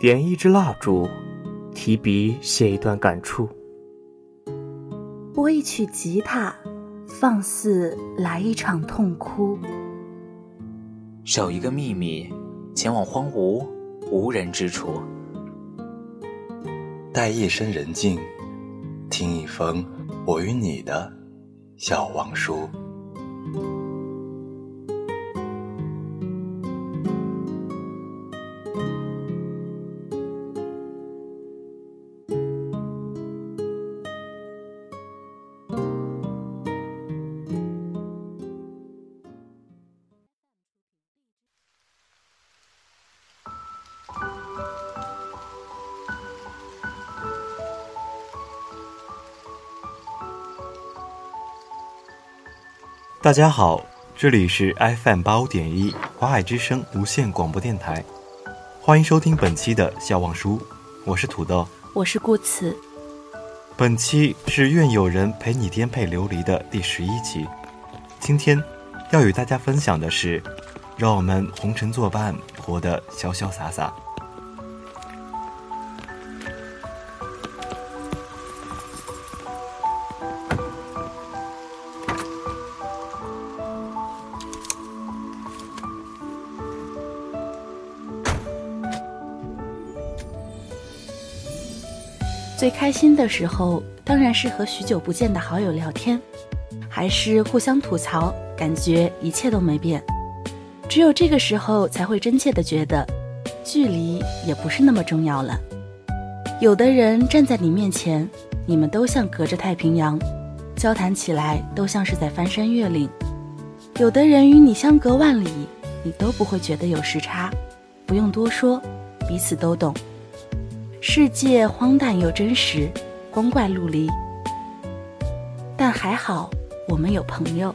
点一支蜡烛，提笔写一段感触；拨一曲吉他，放肆来一场痛哭；守一个秘密，前往荒芜无人之处；待夜深人静，听一封我与你的小王书。大家好，这里是 FM 八五点一华海之声无线广播电台，欢迎收听本期的笑忘书，我是土豆，我是顾辞。本期是愿有人陪你颠沛流离的第十一期，今天要与大家分享的是，让我们红尘作伴，活得潇潇洒洒。最开心的时候，当然是和许久不见的好友聊天，还是互相吐槽，感觉一切都没变。只有这个时候，才会真切的觉得，距离也不是那么重要了。有的人站在你面前，你们都像隔着太平洋，交谈起来都像是在翻山越岭；有的人与你相隔万里，你都不会觉得有时差。不用多说，彼此都懂。世界荒诞又真实，光怪陆离，但还好我们有朋友。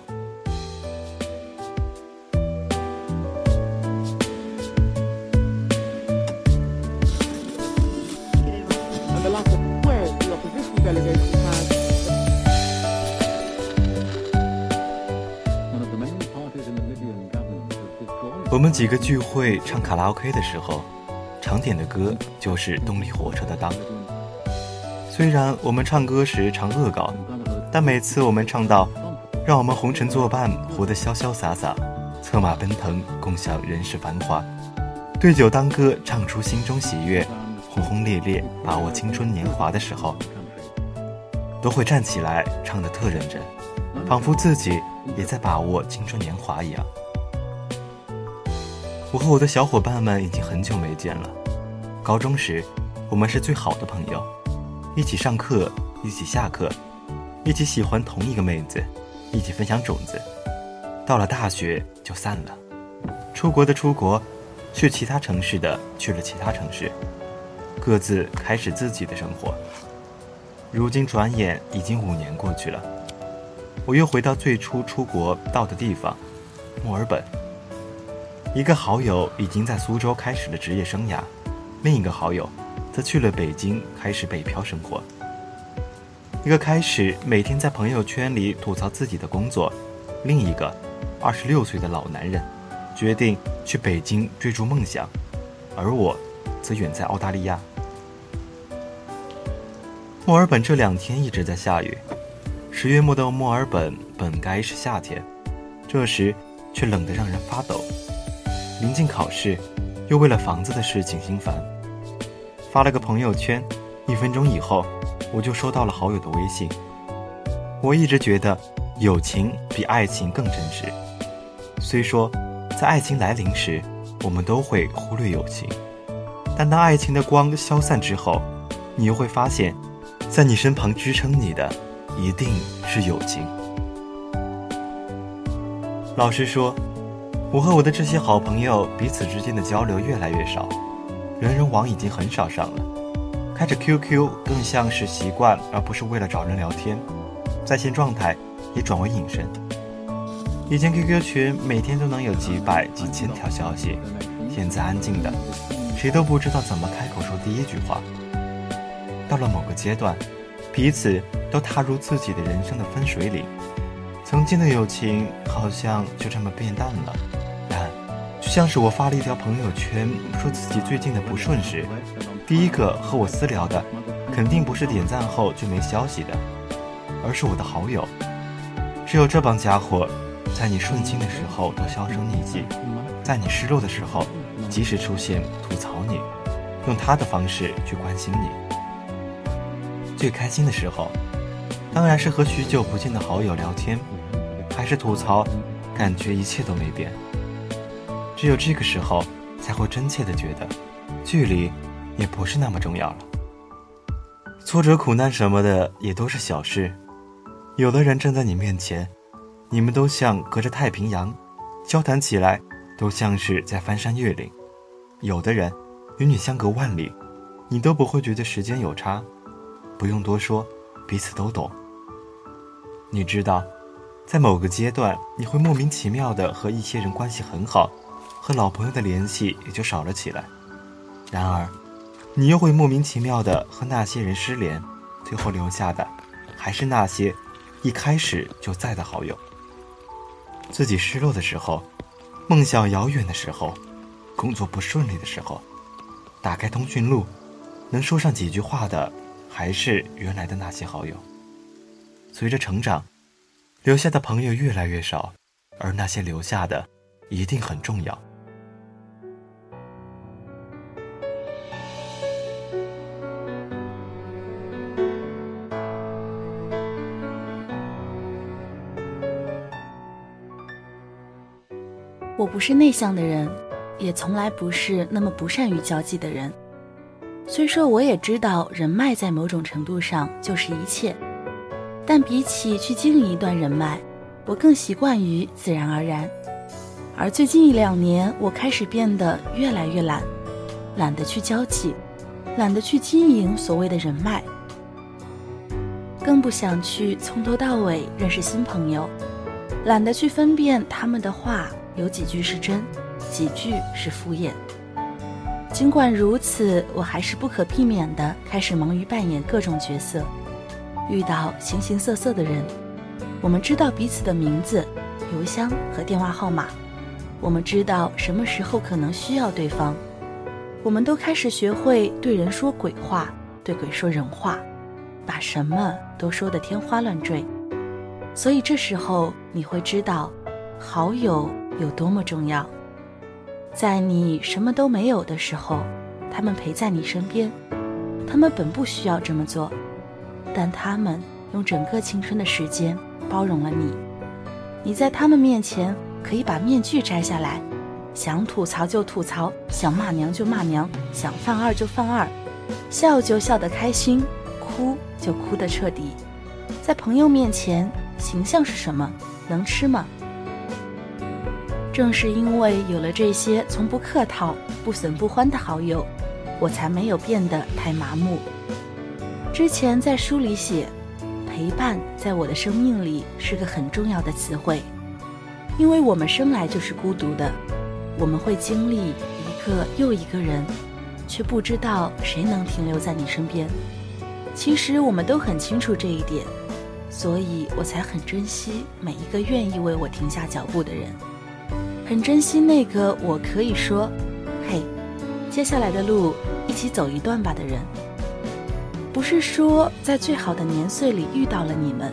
我们几个聚会唱卡拉 OK 的时候。常点的歌就是动力火车的《当》。虽然我们唱歌时常恶搞，但每次我们唱到“让我们红尘作伴，活得潇潇洒洒，策马奔腾，共享人世繁华”，对酒当歌，唱出心中喜悦，轰轰烈烈把握青春年华的时候，都会站起来唱得特认真，仿佛自己也在把握青春年华一样。我和我的小伙伴们已经很久没见了。高中时，我们是最好的朋友，一起上课，一起下课，一起喜欢同一个妹子，一起分享种子。到了大学就散了，出国的出国，去其他城市的去了其他城市，各自开始自己的生活。如今转眼已经五年过去了，我又回到最初出国到的地方——墨尔本。一个好友已经在苏州开始了职业生涯，另一个好友则去了北京开始北漂生活。一个开始每天在朋友圈里吐槽自己的工作，另一个二十六岁的老男人决定去北京追逐梦想，而我则远在澳大利亚。墨尔本这两天一直在下雨，十月末的墨尔本本该是夏天，这时却冷得让人发抖。临近考试，又为了房子的事情心烦，发了个朋友圈。一分钟以后，我就收到了好友的微信。我一直觉得友情比爱情更真实。虽说在爱情来临时，我们都会忽略友情，但当爱情的光消散之后，你又会发现，在你身旁支撑你的，一定是友情。老实说。我和我的这些好朋友彼此之间的交流越来越少，人人网已经很少上了，开着 QQ 更像是习惯，而不是为了找人聊天。在线状态也转为隐身。以前 QQ 群每天都能有几百几千条消息，现在安静的，谁都不知道怎么开口说第一句话。到了某个阶段，彼此都踏入自己的人生的分水岭，曾经的友情好像就这么变淡了。像是我发了一条朋友圈，说自己最近的不顺时，第一个和我私聊的，肯定不是点赞后就没消息的，而是我的好友。只有这帮家伙，在你顺心的时候都销声匿迹，在你失落的时候，及时出现吐槽你，用他的方式去关心你。最开心的时候，当然是和许久不见的好友聊天，还是吐槽，感觉一切都没变。只有这个时候，才会真切的觉得，距离也不是那么重要了。挫折、苦难什么的也都是小事。有的人站在你面前，你们都像隔着太平洋，交谈起来都像是在翻山越岭；有的人与你相隔万里，你都不会觉得时间有差。不用多说，彼此都懂。你知道，在某个阶段，你会莫名其妙的和一些人关系很好，和老朋友的联系也就少了起来。然而，你又会莫名其妙的和那些人失联，最后留下的，还是那些。一开始就在的好友，自己失落的时候，梦想遥远的时候，工作不顺利的时候，打开通讯录，能说上几句话的，还是原来的那些好友。随着成长，留下的朋友越来越少，而那些留下的，一定很重要。不是内向的人，也从来不是那么不善于交际的人。虽说我也知道人脉在某种程度上就是一切，但比起去经营一段人脉，我更习惯于自然而然。而最近一两年，我开始变得越来越懒，懒得去交际，懒得去经营所谓的人脉，更不想去从头到尾认识新朋友，懒得去分辨他们的话。有几句是真，几句是敷衍。尽管如此，我还是不可避免地开始忙于扮演各种角色，遇到形形色色的人。我们知道彼此的名字、邮箱和电话号码，我们知道什么时候可能需要对方。我们都开始学会对人说鬼话，对鬼说人话，把什么都说得天花乱坠。所以这时候你会知道，好友。有多么重要，在你什么都没有的时候，他们陪在你身边。他们本不需要这么做，但他们用整个青春的时间包容了你。你在他们面前可以把面具摘下来，想吐槽就吐槽，想骂娘就骂娘，想犯二就犯二，笑就笑得开心，哭就哭得彻底。在朋友面前，形象是什么？能吃吗？正是因为有了这些从不客套、不损不欢的好友，我才没有变得太麻木。之前在书里写，陪伴在我的生命里是个很重要的词汇，因为我们生来就是孤独的，我们会经历一个又一个人，却不知道谁能停留在你身边。其实我们都很清楚这一点，所以我才很珍惜每一个愿意为我停下脚步的人。很珍惜那个我可以说，嘿，接下来的路一起走一段吧的人。不是说在最好的年岁里遇到了你们，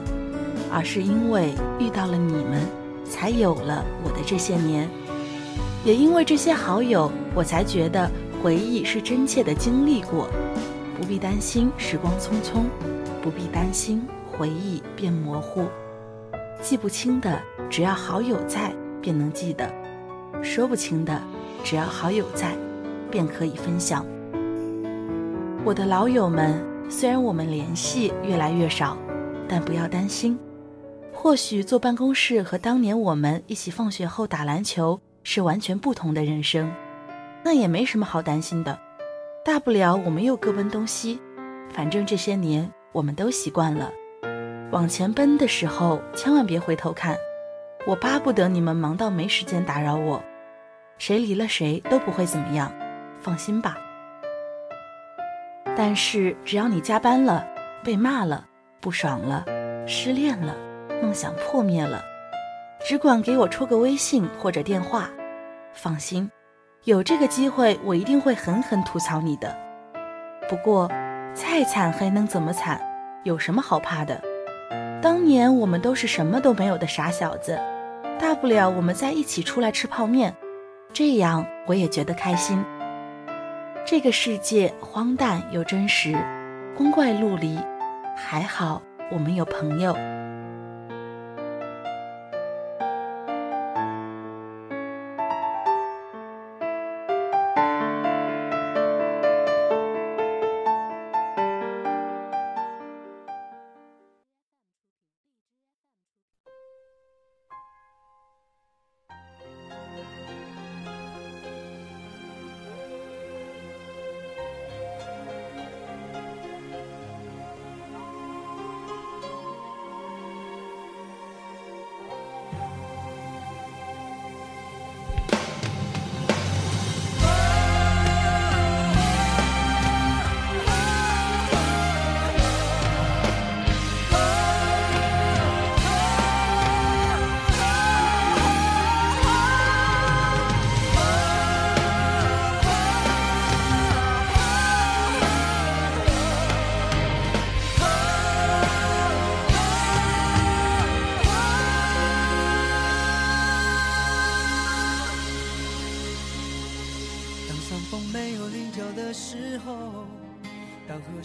而是因为遇到了你们，才有了我的这些年。也因为这些好友，我才觉得回忆是真切的经历过，不必担心时光匆匆，不必担心回忆变模糊，记不清的，只要好友在，便能记得。说不清的，只要好友在，便可以分享。我的老友们，虽然我们联系越来越少，但不要担心。或许坐办公室和当年我们一起放学后打篮球是完全不同的人生，那也没什么好担心的。大不了我们又各奔东西，反正这些年我们都习惯了。往前奔的时候，千万别回头看。我巴不得你们忙到没时间打扰我。谁离了谁都不会怎么样，放心吧。但是只要你加班了、被骂了、不爽了、失恋了、梦想破灭了，只管给我戳个微信或者电话，放心，有这个机会，我一定会狠狠吐槽你的。不过，再惨还能怎么惨？有什么好怕的？当年我们都是什么都没有的傻小子，大不了我们在一起出来吃泡面，这样我也觉得开心。这个世界荒诞又真实，光怪陆离，还好我们有朋友。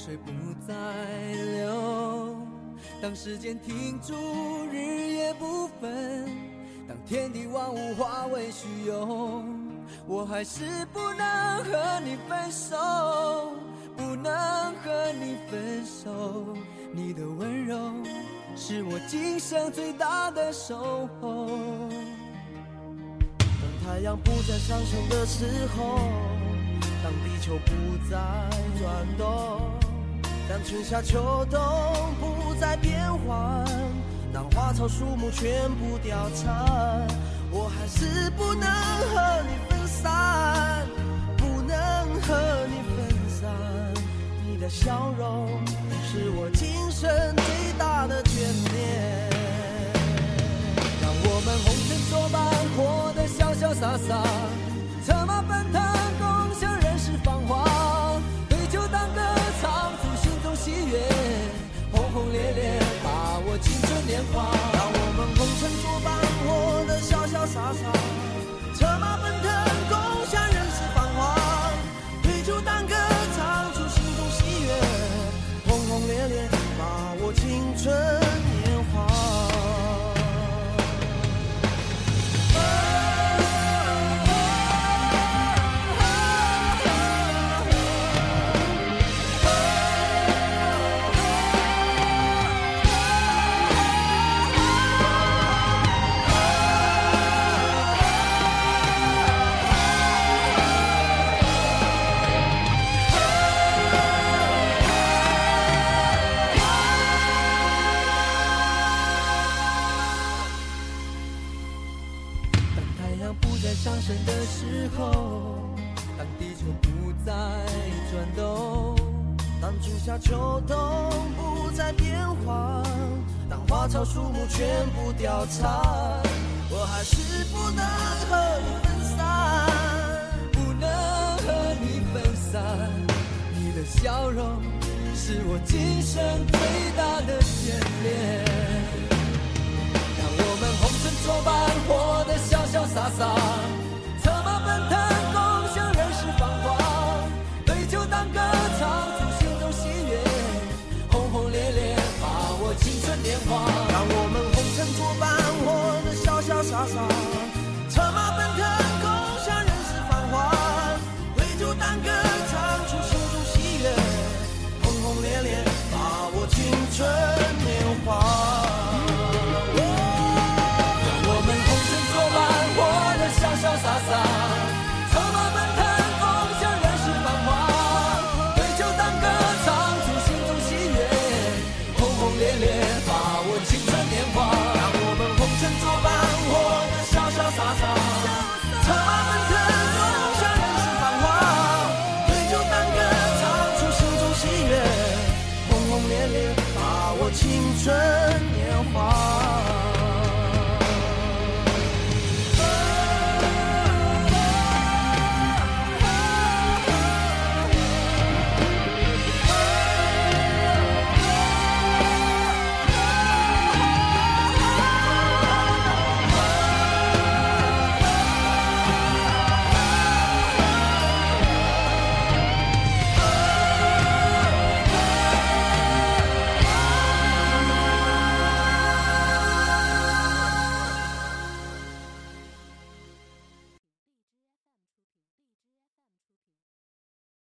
水不再流，当时间停住，日夜不分，当天地万物化为虚有，我还是不能和你分手，不能和你分手。你的温柔是我今生最大的守候。当太阳不再上升的时候。当地球不再转动，当春夏秋冬不再变换，当花草树木全部凋残，我还是不能和你分散，不能和你分散。你的笑容是我今生最大的眷恋。让我们红尘作伴，活得潇潇洒洒，策马奔腾。秋冬不再变换，当花草树木全部凋残，我还是不能和你分散，不能和你分散。你的笑容是我今生最大的眷恋。让我们红尘作伴，活得潇潇洒洒，